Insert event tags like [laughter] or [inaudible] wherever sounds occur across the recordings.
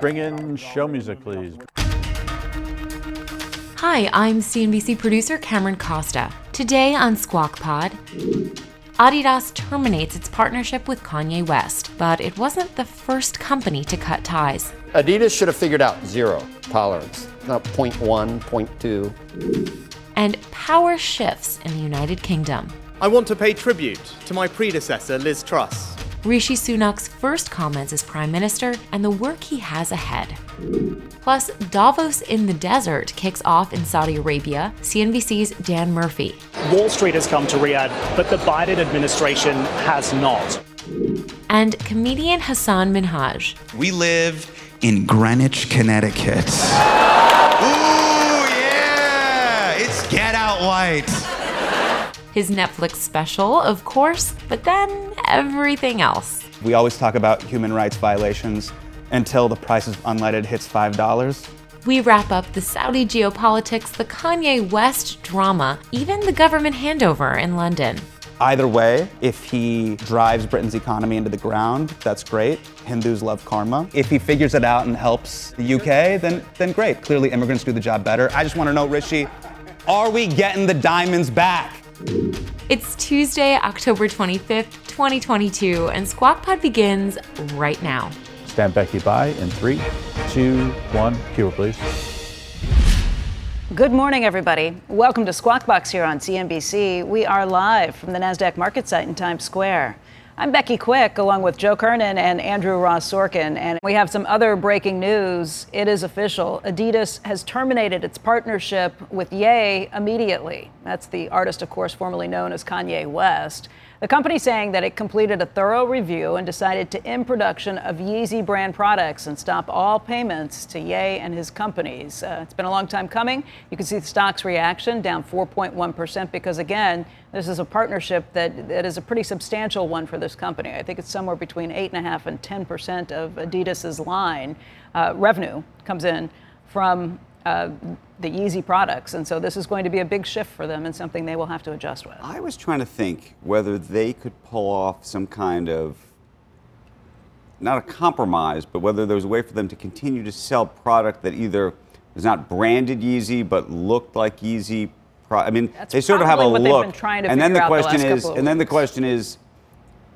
Bring in show music, please. Hi, I'm CNBC producer Cameron Costa. Today on Squawk Pod, Adidas terminates its partnership with Kanye West, but it wasn't the first company to cut ties. Adidas should have figured out zero tolerance, not 0.1, 0.2. And power shifts in the United Kingdom. I want to pay tribute to my predecessor, Liz Truss. Rishi Sunak's first comments as Prime Minister and the work he has ahead. Plus, Davos in the Desert kicks off in Saudi Arabia, CNBC's Dan Murphy. Wall Street has come to Riyadh, but the Biden administration has not. And comedian Hasan Minhaj. We live in Greenwich, Connecticut. Ooh, yeah! It's Get Out White. His Netflix special, of course, but then everything else. We always talk about human rights violations until the price of unleaded hits $5. We wrap up the Saudi geopolitics, the Kanye West drama, even the government handover in London. Either way, if he drives Britain's economy into the ground, that's great. Hindus love karma. If he figures it out and helps the UK, then, then great. Clearly, immigrants do the job better. I just want to know, Rishi, are we getting the diamonds back? It's Tuesday, October 25th, 2022, and Squawk Pod begins right now. Stand Becky by in three, two, one. Cue, please. Good morning, everybody. Welcome to Squawk Box here on CNBC. We are live from the NASDAQ market site in Times Square. I'm Becky Quick, along with Joe Kernan and Andrew Ross Sorkin, and we have some other breaking news. It is official. Adidas has terminated its partnership with Ye immediately. That's the artist, of course, formerly known as Kanye West. The company saying that it completed a thorough review and decided to end production of Yeezy brand products and stop all payments to Ye and his companies. Uh, it's been a long time coming. You can see the stock's reaction down 4.1% because, again, this is a partnership that, that is a pretty substantial one for this company. I think it's somewhere between 8.5 and 10% of Adidas's line uh, revenue comes in from uh, the Yeezy products. And so this is going to be a big shift for them and something they will have to adjust with. I was trying to think whether they could pull off some kind of, not a compromise, but whether there was a way for them to continue to sell product that either was not branded Yeezy but looked like Yeezy. Pro- I mean, That's they sort of have a probably what they've look. been trying to and then the the question last is, and then the question is,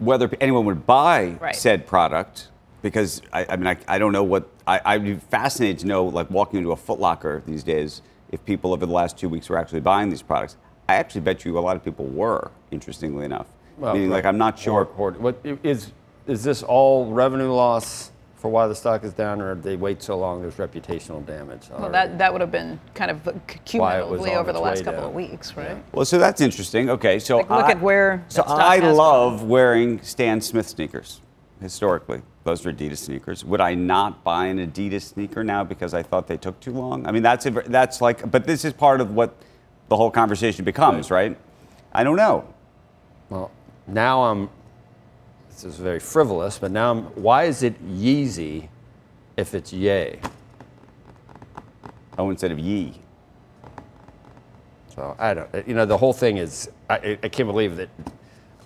whether anyone would buy Right. said product because I, I mean I, I don't know what I, I'd be fascinated to know like walking into a Foot Locker these days if people over the last two weeks were actually buying these products. I actually bet you a lot of people were, interestingly enough. Meaning, like I'm not sure. Or, or, what is is this all revenue loss for why the stock is down, or did they wait so long? There's reputational damage. Well, that, that would have been kind of Why it cumulatively over the last couple down. of weeks, right? Well, so that's interesting. Okay, so Like, look I, at where So I has love wearing Stan Smith sneakers. Historically, those are Adidas sneakers. Would I not buy an Adidas sneaker now because I thought they took too long? I mean, that's a, that's like, but this is part of what the whole conversation becomes, right? I don't know. Well, now I'm. This is very frivolous, but now I'm. Why is it Yeezy if it's Yay? Oh, instead of Yee. So I don't. You know, the whole thing is. I, I can't believe that.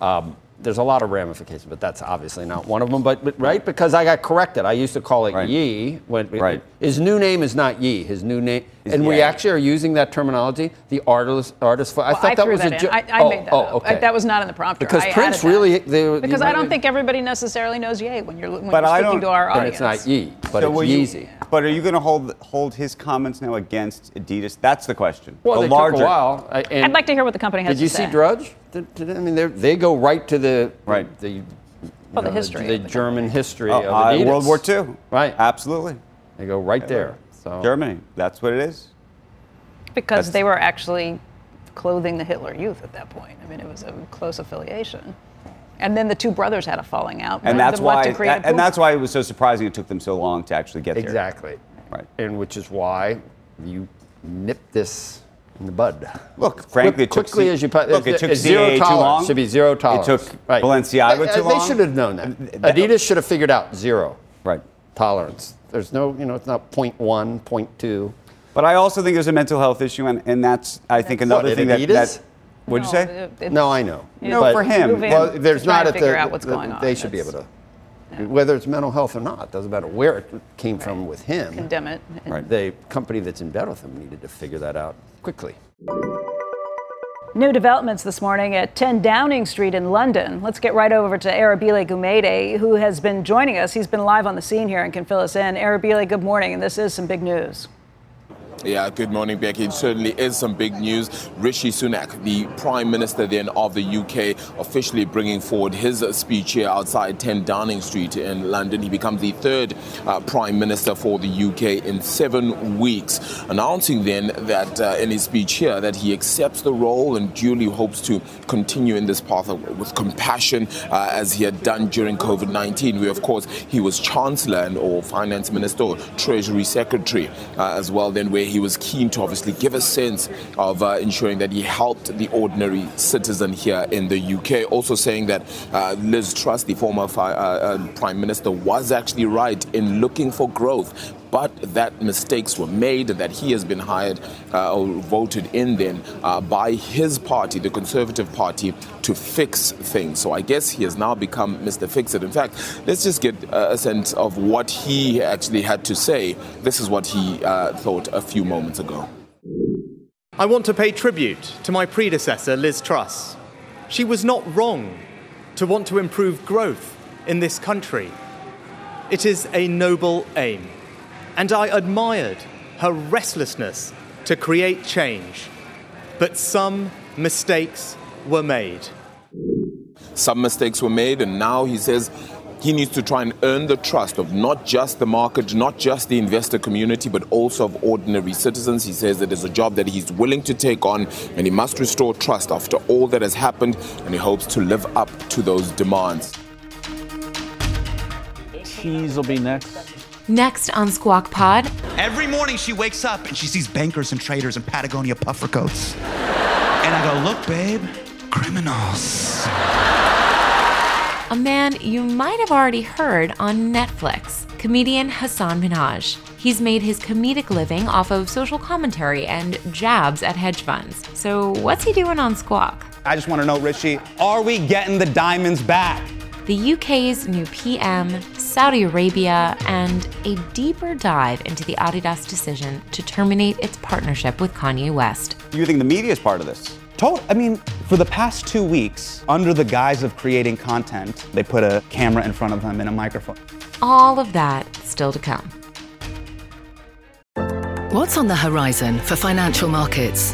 Um, there's a lot of ramifications, but that's obviously not one of them. But, but right, because I got corrected. I used to call it Right. Yee. When Right. His new name is not Yee. His new name, Is and we Ye. actually are using that terminology. The artist, artist. I Well, thought that threw was that a. in. jo- I, I oh, made that oh, oh, up. okay. I- that was not in the prompter. Because I Prince added that. really. They, Because I don't think everybody necessarily knows Ye when you're when But you're I speaking don't- to our Then audience. it's not Yee, but So will it's you- Yeezy. But are you going to hold hold his comments now against Adidas? That's the question. Well, the they larger, took a while. I- and I'd like to hear what the company has said. Did you see. Drudge? Did- did- I mean, they're- go right to the Right. the, you Well, the history the, of the German history Oh, of uh, World War II. Right. Absolutely. They go right there. So Germany. That's what it is. because That's- they were actually clothing the Hitler Youth at that point. I mean, it was a close affiliation. And then the two brothers had a falling out. And that's why to create a and that's why it was so surprising it took them so long to actually get there. Exactly. Right. And which is why you nip this in the bud. Look, frankly, it took quickly C- as you put look, it took zero CAA too tolerance. long. Should be zero tolerance. It took right. Balenciaga They- too uh, They long. should have known that. Adidas should have figured out zero. Right. Tolerance. There's no, you know, it's not point one, point two. But I also think there's a mental health issue, and, and that's I think another What, thing that, Adidas? that. What'd you say? it- No, I know. No, But- for him. Well, there's not at the, out what's the- going on. They should be able That's- to, whether it's mental health or not, doesn't matter where it came from with him. condemn it. Right. The company that's in bed with him needed to figure that out quickly. New developments this morning at 10 Downing Street in London. Let's get right over to Arabile Gumede, who has been joining us. He's been live on the scene here and can fill us in. Arabile, good morning, and this is some big news. Yeah, good morning, Becky. It certainly is some big news. Rishi Sunak, the Prime Minister then of the UK, officially bringing forward his speech here outside 10 Downing Street in London. He becomes the third uh, Prime Minister for the UK in seven weeks, announcing then that uh, in his speech here that he accepts the role and duly hopes to continue in this path of, with compassion uh, as he had done during COVID-19. Where of course he was Chancellor and or Finance Minister or Treasury Secretary uh, as well. Then where he was keen to obviously give a sense of uh, ensuring that he helped the ordinary citizen here in the UK. Also saying that uh, Liz Truss, the former fi- uh, uh, Prime Minister, was actually right in looking for growth. But that mistakes were made, and that he has been hired uh, or voted in then uh, by his party, the Conservative Party, to fix things. So I guess he has now become Mr. Fix It. In fact, let's just get uh, a sense of what he actually had to say. This is what he uh, thought a few moments ago. I want to pay tribute to my predecessor, Liz Truss. She was not wrong to want to improve growth in this country. It is a noble aim, and I admired her restlessness to create change. But some mistakes were made. Some mistakes were made, and now he says he needs to try and earn the trust of not just the market, not just the investor community, but also of ordinary citizens. He says that it's a job that he's willing to take on, and he must restore trust after all that has happened, and he hopes to live up to those demands. Cheese will be next. Next on Squawk Pod, Every morning she wakes up and she sees bankers and traders in Patagonia puffer coats. And I go, look, babe, criminals. a man you might have already heard on Netflix, comedian Hasan Minhaj. He's made his comedic living off of social commentary and jabs at hedge funds. So, what's he doing on Squawk? I just want to know, Rishi, are we getting the diamonds back? The UK's new PM, Saudi Arabia, and a deeper dive into the Adidas decision to terminate its partnership with Kanye West. You think the media is part of this? Total, I mean, for the past two weeks, under the guise of creating content, they put a camera in front of them and a microphone. All of that still to come. What's on the horizon for financial markets?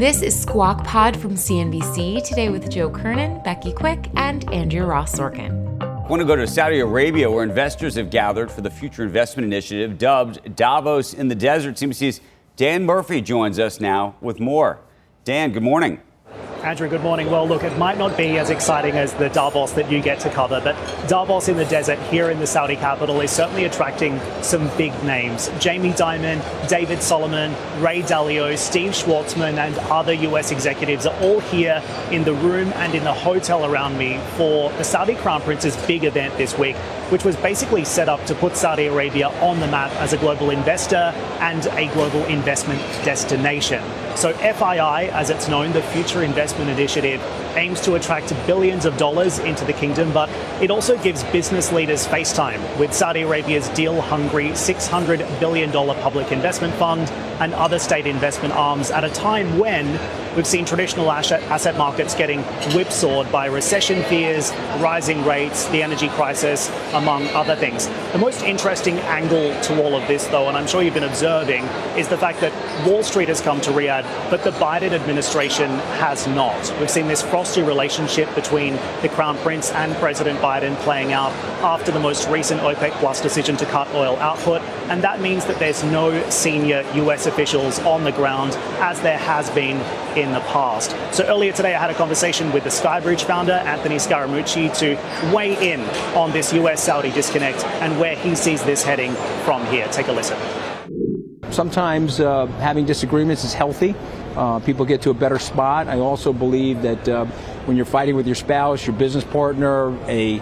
This is Squawk Pod from CNBC, today with Joe Kernan, Becky Quick, and Andrew Ross Sorkin. I want to go to Saudi Arabia, where investors have gathered for the Future Investment Initiative, dubbed Davos in the Desert. CNBC's Dan Murphy joins us now with more. Dan, good morning. Andrew, good morning. Well, look, it might not be as exciting as the Davos that you get to cover, but Davos in the desert here in the Saudi capital is certainly attracting some big names. Jamie Dimon, David Solomon, Ray Dalio, Steve Schwarzman, and other US executives are all here in the room and in the hotel around me for the Saudi Crown Prince's big event this week, which was basically set up to put Saudi Arabia on the map as a global investor and a global investment destination. So, FII, as it's known, the Future Investment Initiative, aims to attract billions of dollars into the kingdom, but it also gives business leaders face time with Saudi Arabia's deal hungry $600 billion public investment fund and other state investment arms at a time when we've seen traditional asset, asset markets getting whipsawed by recession fears, rising rates, the energy crisis, among other things. The most interesting angle to all of this, though, and I'm sure you've been observing, is the fact that Wall Street has come to Riyadh, but the Biden administration has not. We've seen this frosty relationship between the Crown Prince and President Biden playing out after the most recent OPEC Plus decision to cut oil output, and that means that there's no senior US officials on the ground as there has been in the past. So earlier today, I had a conversation with the Skybridge founder, Anthony Scaramucci, to weigh in on this US Saudi disconnect and where he sees this heading from here. Take a listen. Sometimes uh, having disagreements is healthy. Uh, people get to a better spot. I also believe that uh, when you're fighting with your spouse, your business partner, a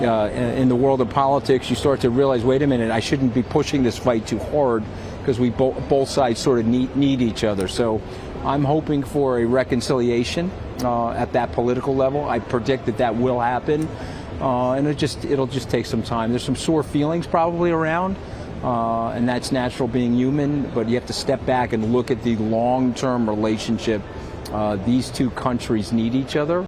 uh, in the world of politics, you start to realize, wait a minute, I shouldn't be pushing this fight too hard because we bo- both sides sort of need, need each other. So I'm hoping for a reconciliation uh, at that political level. I predict that that will happen, uh, and it just it'll just take some time. There's some sore feelings probably around, uh, and that's natural being human. But you have to step back and look at the long-term relationship. Uh, these two countries need each other.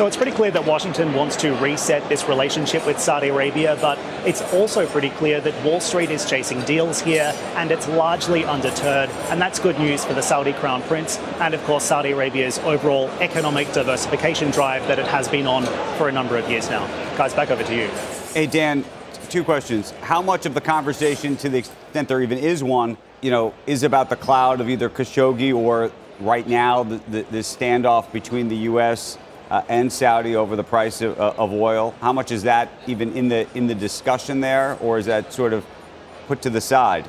So it's pretty clear that Washington wants to reset this relationship with Saudi Arabia, but it's also pretty clear that Wall Street is chasing deals here and it's largely undeterred. And that's good news for the Saudi Crown Prince and, of course, Saudi Arabia's overall economic diversification drive that it has been on for a number of years now. Guys, back over to you. Hey, Dan, two questions. How much of the conversation, to the extent there even is one, you know, is about the cloud of either Khashoggi or right now the, the, this standoff between the U.S uh, and Saudi over the price of, uh, of oil. How much is that even in the in the discussion there, or is that sort of put to the side?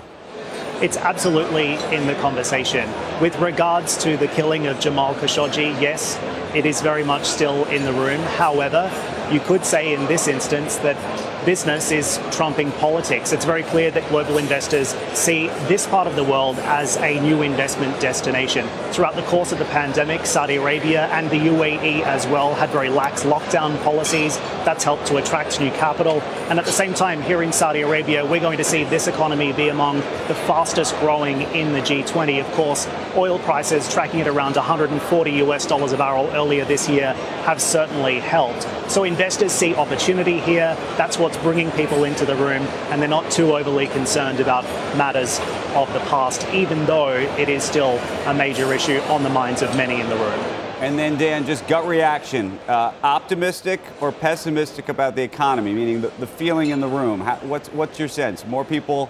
It's absolutely in the conversation. With regards to the killing of Jamal Khashoggi, yes, it is very much still in the room. However, you could say in this instance that business is trumping politics. It's very clear that global investors see this part of the world as a new investment destination. Throughout the course of the pandemic, Saudi Arabia and the UAE as well had very lax lockdown policies. That's helped to attract new capital. And at the same time, here in Saudi Arabia, we're going to see this economy be among the fastest growing in the G20. Of course, oil prices tracking at around 140 US dollars a barrel earlier this year have certainly helped. So investors see opportunity here. That's what's bringing people into the room, and they're not too overly concerned about matters of the past, even though it is still a major issue on the minds of many in the room. And then, Dan, just gut reaction uh, optimistic or pessimistic about the economy, meaning the, the feeling in the room. How, what's, what's your sense? More people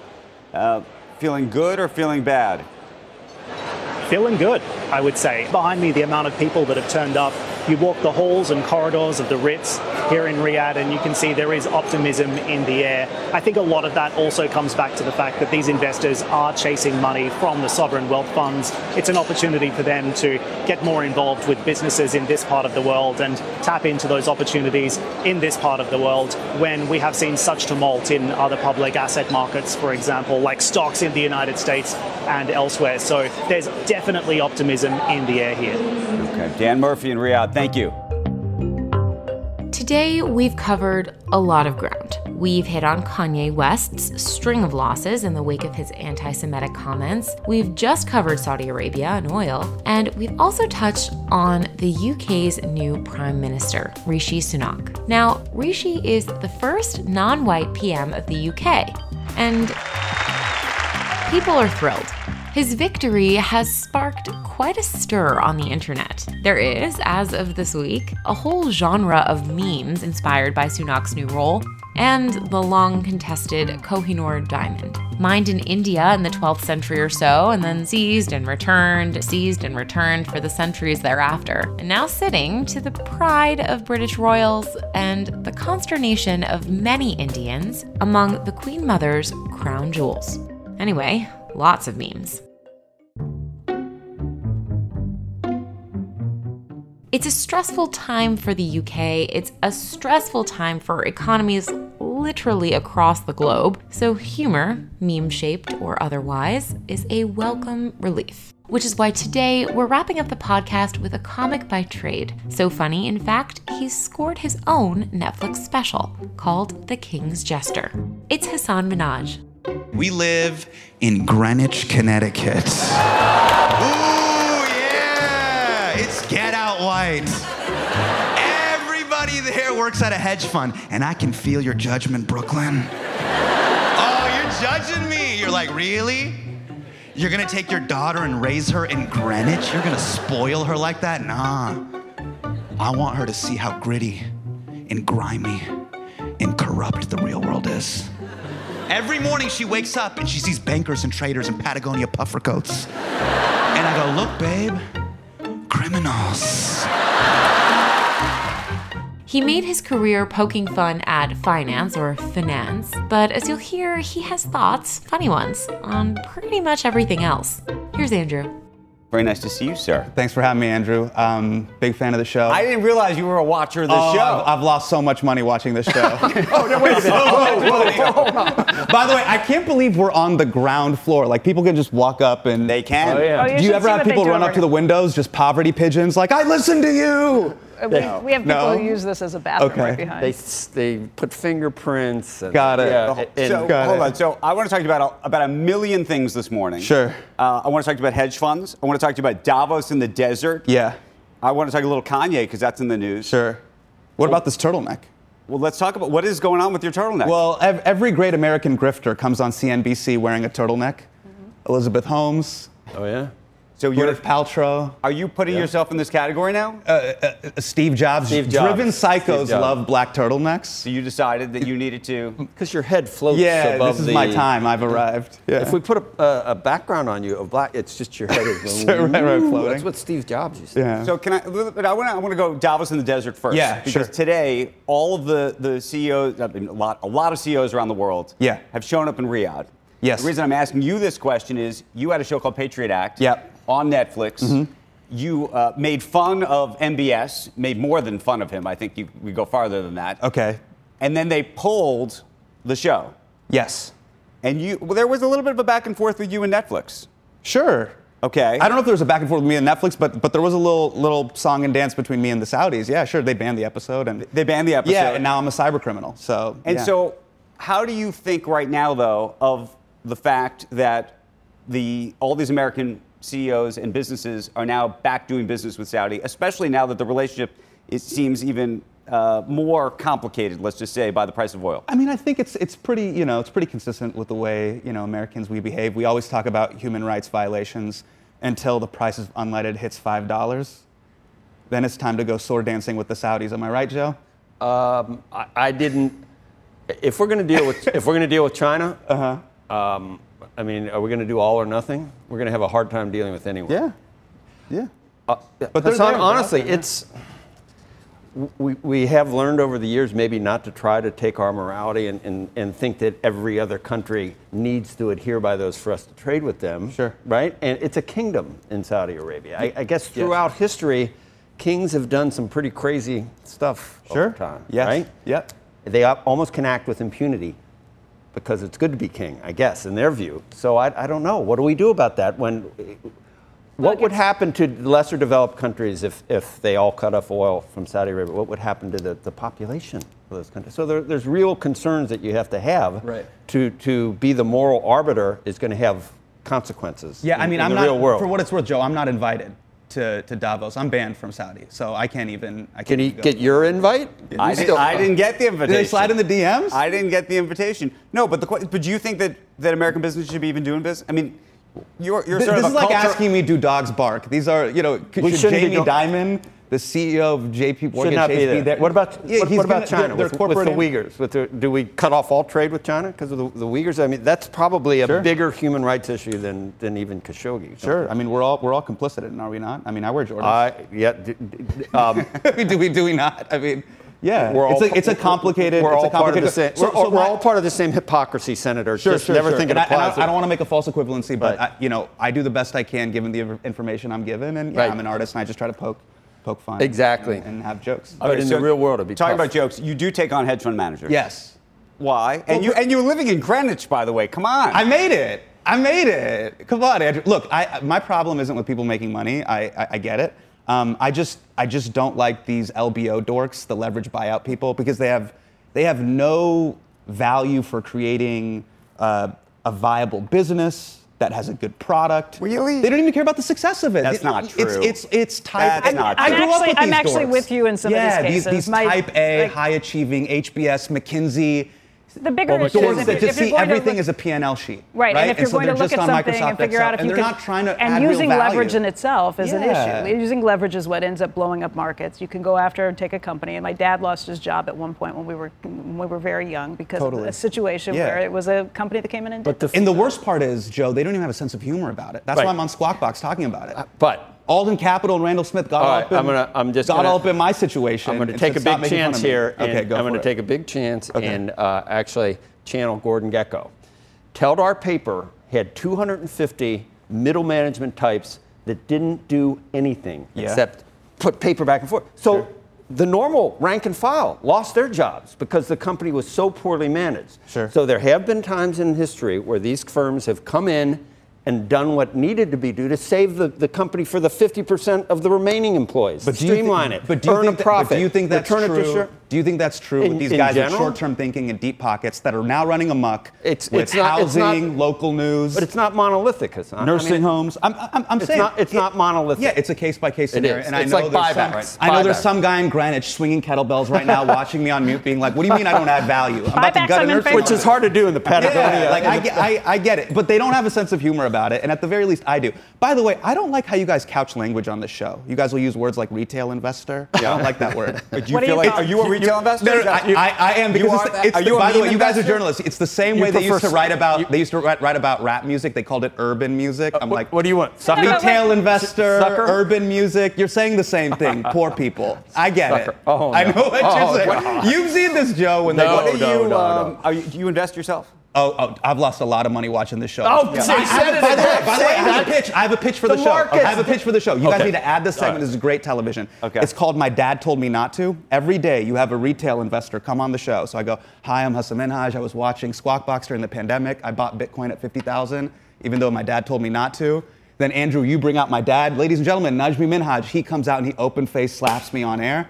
uh, feeling good or feeling bad? Feeling good, I would say. Behind me, the amount of people that have turned up you walk the halls and corridors of the Ritz here in Riyadh, and you can see there is optimism in the air. I think a lot of that also comes back to the fact that these investors are chasing money from the sovereign wealth funds. It's an opportunity for them to get more involved with businesses in this part of the world and tap into those opportunities in this part of the world when we have seen such tumult in other public asset markets, for example, like stocks in the United States and elsewhere. So there's definitely optimism in the air here. Okay. Dan Murphy in Riyadh Thank you. Today, we've covered a lot of ground. We've hit on Kanye West's string of losses in the wake of his anti Semitic comments. We've just covered Saudi Arabia and oil. And we've also touched on the UK's new Prime Minister, Rishi Sunak. Now, Rishi is the first non white PM of the UK. And people are thrilled. His victory has sparked quite a stir on the internet. There is, as of this week, a whole genre of memes inspired by Sunak's new role. and the long contested Kohinoor diamond, mined in India in the 12th century or so, and then seized and returned, seized and returned for the centuries thereafter, and now sitting to the pride of British royals and the consternation of many Indians among the Queen Mother's crown jewels. Anyway, lots of memes. It's a stressful time for the UK. It's a stressful time for economies literally across the globe. So, humor, meme shaped or otherwise, is a welcome relief. Which is why today we're wrapping up the podcast with a comic by trade. So funny, in fact, he's scored his own Netflix special called The King's Jester. It's Hasan Minhaj. We live in Greenwich, Connecticut. Ooh, yeah! It's Get Out White. Everybody there works at a hedge fund, and I can feel your judgment, Brooklyn. Oh, you're judging me. You're like, really? You're gonna take your daughter and raise her in Greenwich? You're gonna spoil her like that? Nah. I want her to see how gritty and grimy and corrupt the real world is. Every morning she wakes up and she sees bankers and traders in Patagonia puffer coats. And I go, look, babe, criminals. He made his career poking fun at finance or finance, but as you'll hear, he has thoughts, funny ones, on pretty much everything else. Here's Andrew. Very nice to see you, sir. Thanks for having me, Andrew. Um, big fan of the show. I didn't realize you were a watcher of the Oh, show. I've, I've lost so much money watching this show. [laughs] oh, no, wait a minute. [laughs] By the way, I can't believe we're on the ground floor. Like people can just walk up and they can. Oh, yeah. Oh, you do you ever have people run up to the windows, just poverty pigeons, like I listen to you? Uh, We, we have people No? who use this as a bathroom Okay. right behind. They, they put fingerprints. And, Got it. Yeah, and- so Got hold it. on. So I want to talk to you about a, about a million things this morning. Sure. Uh, I want to talk to you about hedge funds. I want to talk to you about Davos in the desert. Yeah. I want to talk a little Kanye because that's in the news. Sure. What about this turtleneck? Well, let's talk about what is going on with your turtleneck. Well, ev- every great American grifter comes on CNBC wearing a turtleneck. Elizabeth Holmes, oh, yeah? So you're Gwyneth Paltrow, are you putting yourself in this category now? uh, uh, uh, Steve Jobs. Steve Jobs. Driven psychos Jobs. love black turtlenecks. so you decided that you needed to. Because your head floats above you. Yeah, above this is the- my time. I've arrived. Yeah. If we put a, a, a background on you of black, it's just your head is [laughs] Sure, right, right, floating. That's what Steve Jobs used to yeah. So can I? But I want to. I want to go Davos in the desert first. Yeah, Because sure. today, all of the the CEOs, I mean, a lot, a lot of CEOs around the world, Yeah. have shown up in Riyadh. Yes. The reason I'm asking you this question is, you had a show called Patriot Act. Yep. Mm-hmm. On Netflix. You uh, made fun of MBS, made more than fun of him. I think you, we go farther than that. okay. And then they pulled the show. Yes. And you, well, there was a little bit of a back and forth with you and Netflix. Sure. Okay. I don't know if there was a back and forth with me and Netflix, but but there was a little little song and dance between me and the Saudis. Yeah, sure. They banned the episode and They banned the episode. yeah, and now I'm a cyber criminal. So And yeah. so, how do you think right now, though, of the fact that the all these American CEOs and businesses are now back doing business with Saudi, especially now that the relationship it seems even uh, more complicated, let's just say, by the price of oil. I mean, I think it's it's pretty you know it's pretty consistent with the way you know Americans we behave. We always talk about human rights violations until the price of unleaded hits five dollars. Then it's time to go sword dancing with the Saudis. Am I right, Joe? Um, I, I didn't. If we're going to deal with if we're going to deal with China, Uh-huh. um, I mean, are we going to do all or nothing? We're going to have a hard time dealing with anyone. Yeah. Yeah. Uh, But they're there, honestly, yeah. it's we, we have learned over the years maybe not to try to take our morality and, and, and think that every other country needs to adhere by those for us to trade with them. Sure. Right? And it's a kingdom in Saudi Arabia. I, I guess throughout history, kings have done some pretty crazy stuff Sure. over time. Yes. Right? Yep. They almost can act with impunity because it's good to be king, I guess, in their view. So I, I don't know. What do we do about that when? What would happen to lesser developed countries if, if they all cut off oil from Saudi Arabia? What would happen to the, the population of those countries? So there, there's real concerns that you have to have Right. to, to be the moral arbiter is going to have consequences. Yeah, I mean, in I'm the not. real world. For what it's worth, Joe, I'm not invited to, to Davos. I'm banned from Saudi, so I can't even. I can't Can he even get your invite? I, did, still- I didn't get the invitation. Did they slide in the DMs? I didn't get the invitation. No, but the but do you think that, that American business should be even doing business? I mean, you're you're Th- sort this of is a like culture- asking me, do dogs bark? These are, you know, the CEO of JP Morgan Should not Chase be there. What about, yeah, what, what about China? Their, their with, with, the Uyghurs. With their, do we cut off all trade with China because of the, the, Uyghurs? I mean, that's probably a sure. bigger human rights issue than, than even Khashoggi. Sure. I mean, we're all we're all complicit in it, are we not? I mean, I wear Jordan. Uh, yeah. D- d- um, [laughs] do we? Do we not? I mean. Yeah, we're it's, all, a, it's a [laughs] complicated. We're, all, part of the same, we're, all part of the same hypocrisy, Senator. Sure, Just sure, never sure. think and it I. I, I, don't want to make a false equivalency, but right. I, you know, I do the best I can given the information I'm given, and yeah, right. I'm an artist, and I just try to poke poke fun. Exactly. And, and have jokes. Okay, but in so the real world, it'd be talking tough. about jokes. You do take on hedge fund managers. Yes. Why? And well, you and you're living in Greenwich, by the way. Come on. I made it. I made it. Come on, Andrew. Look, I, my problem isn't with people making money. I, I, I get it. Um, I just I just don't like these LBO dorks, the leverage buyout people, because they have they have no value for creating uh, a viable business that has a good product. Really? They don't even care about the success of it. That's it, not true. It's it's, it's type. That's I, not true. I grew actually, up with these I'm dorks. actually with you in some yeah, of these cases. These, these My, type A, like, high achieving, HBS, McKinsey the bigger well, issue is to if see everything as a P&L sheet. Right, right? and if you're and so going to look at something Microsoft and figure Excel. out if and you can. trying to And using leverage in itself is yeah. an issue. Using leverage is what ends up blowing up markets. You can go after and take a company. And my dad lost his job at one point when we were when we were very young because totally. of a situation yeah. where it was a company that came in and. But the, and the worst part is, Joe, they don't even have a sense of humor about it. That's right. why I'm on Squawk Box talking about it. Uh, but Alden Capital and Randall Smith got all, all right, up. In, I'm gonna, I'm just got gonna, up in my situation. I'm going to take, a big chance here. okay, go I'm going to take a big chance and uh, actually channel Gordon Gekko. Teldar Paper had 250 middle management types that didn't do anything yeah. except put paper back and forth. So sure. the normal rank and file lost their jobs because the company was so poorly managed. Sure. So there have been times in history where these firms have come in and done what needed to be done to save the, the company for the 50% of the remaining employees. But do Streamline think, it. But do earn a profit. That, do you think that's true? Do you think that's true in, with these guys general? with short-term thinking and deep pockets that are now running amok it's, with it's housing, not, local news? But it's not monolithic, Nursing I mean, homes. I'm, I'm, I'm it's saying not, it's it, not monolithic. Yeah, it's a case-by-case scenario. And I know, like buybacks, some, right? I know there's some guy in Greenwich swinging kettlebells right now, watching me on mute, being like, "What do you mean I don't add value? I'm about to gut a nursing Which is hard to do in the Patagonia. Yeah, like I, get, I, I get it, but they don't have a sense of humor about it, and at the very least, I do. By the way, I don't like how you guys couch language on the show. You guys will use words like retail investor. Yeah. I don't like that word. [laughs] Do you what feel do you like? Are you a retail investor? No, no, no, I, I, I, am because it's, the, it's the, by the way, investor? you guys are journalists. It's the same you way they used to write about you, they used to write, write, about rap music. They called it urban music. Uh, I'm like, what do you want? Sucker? Retail investor, sucker? urban music. You're saying the same thing. [laughs] Poor people. I get sucker. it. Oh, I know what oh, you're saying. God. You've seen this, Joe. When they go, no, you, um, you, do you invest yourself? Oh, oh, I've lost a lot of money watching this show. Oh, yeah. I, I by the way, by the way, I have a pitch. I have a pitch for the, the show. I have a pitch for the show. You okay. guys need to add this segment. Right. This is great television. Okay. It's called My Dad Told Me Not to. Every day you have a retail investor come on the show. So I go, hi, I'm Hasan Minhaj. I was watching Squawk Box during the pandemic. I bought Bitcoin at 50,000, even though my dad told me not to. Then Andrew, you bring out my dad. Ladies and gentlemen, Najmi Minhaj, he comes out and he open face slaps me on air.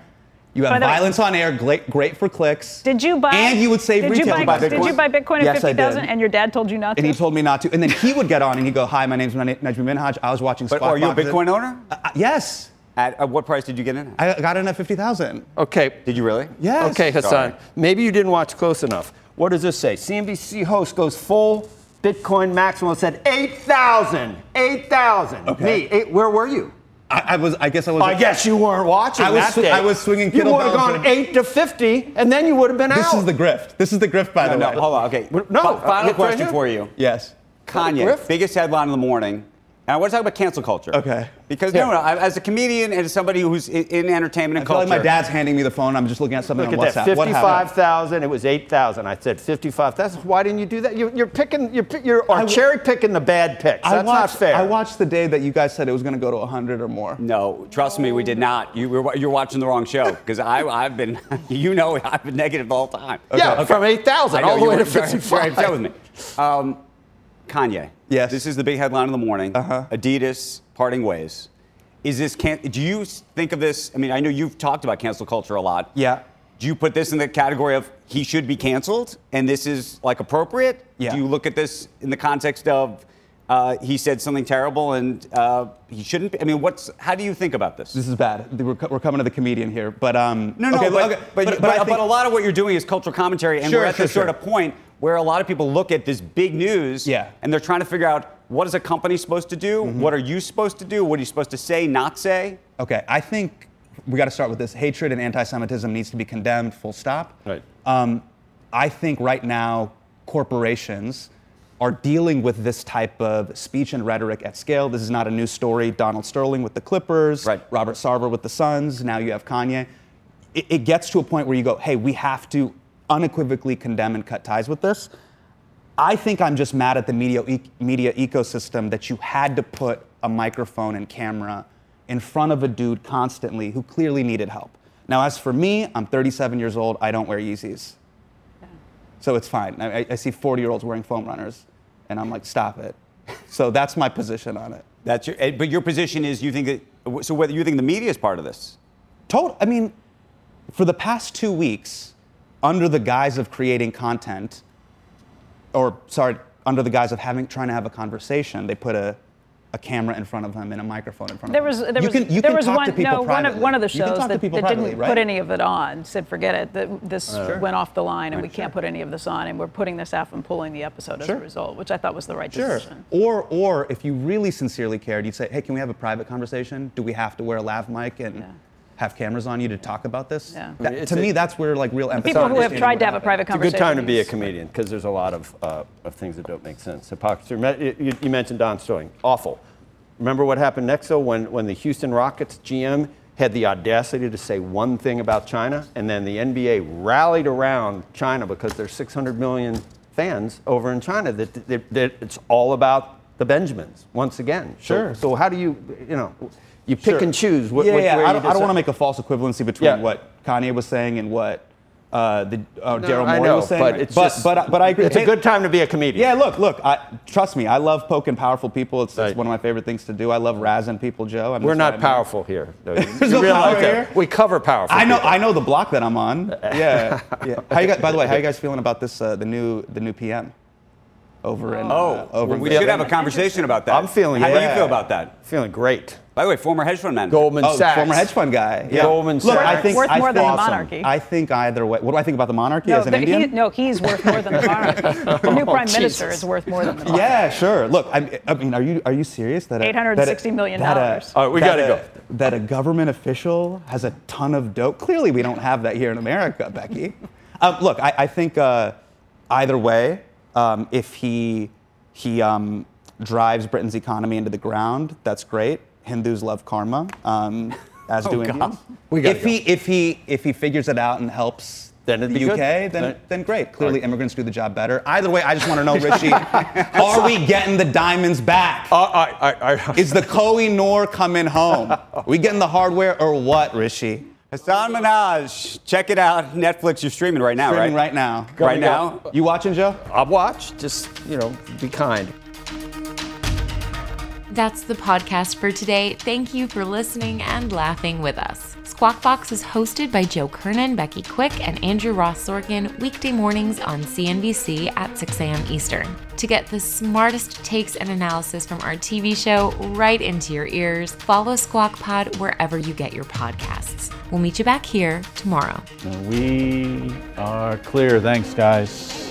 You have violence way, on air, great, great for clicks. Did you buy? And you would save did retail. You buy, did you buy Bitcoin at yes, 50,000 and your dad told you not to? And he told me not to. And then he would get on and he'd go, Hi, my name's Najmi Minhaj. I was watching But Are you a Bitcoin owner? Uh, uh, yes. At, at, what price did you get in? I got in at 50,000. Okay. Did you really? Yes. Okay, Hasan. Sorry. Maybe you didn't watch close enough. What does this say? CNBC host goes full Bitcoin maximum. Said 8,000. 8,000. Okay. Me. Eight, where were you? I, I, was. I guess I was. I guess you weren't watching. I was. Sw- I was swinging. You would have gone eight to fifty, and then you would have been this out. This is the grift. This is the grift, by no, the no, way. No, hold on. Okay. No. Final, question for you. Yes. Kanye, biggest headline in the morning. And I want to talk about cancel culture. Okay. Because yeah. no, no, I, as a comedian and as somebody who's in, in entertainment and I culture, like my dad's handing me the phone. I'm just looking at something look on at WhatsApp. That. Fifty-five thousand. It was eight thousand. I said fifty-five. That's why didn't you do that? You're, you're picking. You're, you're w- cherry picking the bad picks. That's watched, not fair. I watched the day that you guys said it was going to go to hundred or more. No, trust me, we did not. You were you're watching the wrong show because I I've been [laughs] you know I've been negative all time. Okay. Yeah, okay. from eight thousand all the way to fifty-five. Right, with me. Kanye. Yes. This is the big headline in the morning. Uh-huh. Adidas parting ways. Is this can? Do you think of this? I mean, I know you've talked about cancel culture a lot. Yeah. Do you put this in the category of he should be canceled and this is like appropriate? Yeah. Do you look at this in the context of uh, he said something terrible and uh, he shouldn't. Be. I mean, what's how do you think about this? This is bad. We're, we're coming to the comedian here, but um, no, no, okay, but, okay, but, but, but, think, but, a lot of what you're doing is cultural commentary, and sure, we're at sure, this sure. sort of point where a lot of people look at this big news yeah. and they're trying to figure out what is a company supposed to do? Mm-hmm. What are you supposed to do? What are you supposed to say, not say? Okay, I think we got to start with this. Hatred and anti-Semitism needs to be condemned. Full stop. Right. Um, I think right now corporations are dealing with this type of speech and rhetoric at scale. This is not a new story. Donald Sterling with the Clippers, right. Robert Sarver with the Suns. Now you have Kanye. It, it gets to a point where you go, hey, we have to unequivocally condemn and cut ties with this. I think I'm just mad at the media, e- media ecosystem that you had to put a microphone and camera in front of a dude constantly who clearly needed help. Now, as for me, I'm 37 years old. I don't wear Yeezys. So it's fine. I, I see 40 year olds wearing foam runners, and I'm like, stop it. So that's my position on it. That's your, eh, but your position is you think that, so whether you think the media is part of this? Total. I mean, for the past two weeks, under the guise of creating content, or sorry, under the guise of having trying to have a conversation, they put a a camera in front of him and a microphone in front There of was him. there you was can, you there can was talk one to people no one of one of the shows that, that didn't right? put any of it on said forget it that this Uh, Sure. went off the line and Right, we can't put any of this on and we're putting this off and pulling the episode as Sure. a result, which I thought was the right Sure. decision. Or, or if you really sincerely cared, you'd say, "Hey, can we have a private conversation? Do we have to wear a lav mic and have cameras on you to talk about this?" Yeah. That- It's to a- me, that's where like real empathy. People who have tried to have a happen. private It's a good time to be a comedian because there's a lot of, uh, of things that don't make sense. Hypocrisy. You, you mentioned Don Sterling. Awful. Remember what happened next, though, when, when the Houston Rockets GM had the audacity to say one thing about China, and then the NBA rallied around China because there's 600 million fans over in China that, that, that it's all about the Benjamins once again. Sure. So, how do you, you know, you pick Sure. and choose? What, yeah, what- yeah. where I you don't, I don't want to make a false equivalency between Yeah. what Kanye was saying and what uh, the uh, No, Daryl I Morey know, was saying. but it's but, just- but, but I agree. it's a good time to be a comedian. Yeah, look, look. I, trust me, I love poking powerful people. It's, it's one of my favorite things to do. I love razzing people, Joe. I mean, We're not I mean. powerful here. though. [laughs] You- There's no power that? here. We cover powerful. I know. people. I know the block that I'm on. [laughs] Yeah. yeah. How you guys, by the way, how you guys feeling about this? Uh, the new the new PM over in Oh, uh, over well, in we should have a conversation about that. I'm feeling How do you feel about that? Feeling great. By the way, former hedge fund manager. Goldman Oh, Sachs. former hedge fund guy. Yeah. Goldman Look, I think Worth I more than think, the monarchy. I think either way. What do I think about the monarchy No, as an the- Indian? he, no, he's worth more than the [laughs] monarchy. the new Oh, prime minister Jesus. is worth more than the monarchy. Yeah, sure. Look, I, I mean, are you are you serious that a, $860 that a- that a- All right, we gotta go. That a government official has a ton of dope. Clearly, we don't have that here in America, Becky. Um, look, I, I think uh, either way, um, if he he um, drives Britain's economy into the ground, that's great. Hindus love karma, um, [laughs] as do Oh, God. Indians. We if he if he if he figures it out and helps Then the UK, good. then then great. Clearly, immigrants do the job better. Either way, I just want to know, Rishi, [laughs] are we getting the diamonds back? Uh, I, I, I, Is the Koh-i-Noor coming home? [laughs] we getting the hardware or what, Rishi? Hasan Minhaj, check it out. Netflix, you're streaming right now, right? Streaming right? right now. Right now. You watching, Joe? I'll watch. Just you know, be kind. That's the podcast for today. Thank you for listening and laughing with us. Squawk Box is hosted by Joe Kernan, Becky Quick, and Andrew Ross Sorkin weekday mornings on CNBC at 6 a.m. Eastern. To get the smartest takes and analysis from our TV show right into your ears, follow Squawk Pod wherever you get your podcasts. We'll meet you back here tomorrow. We are clear. Thanks, guys.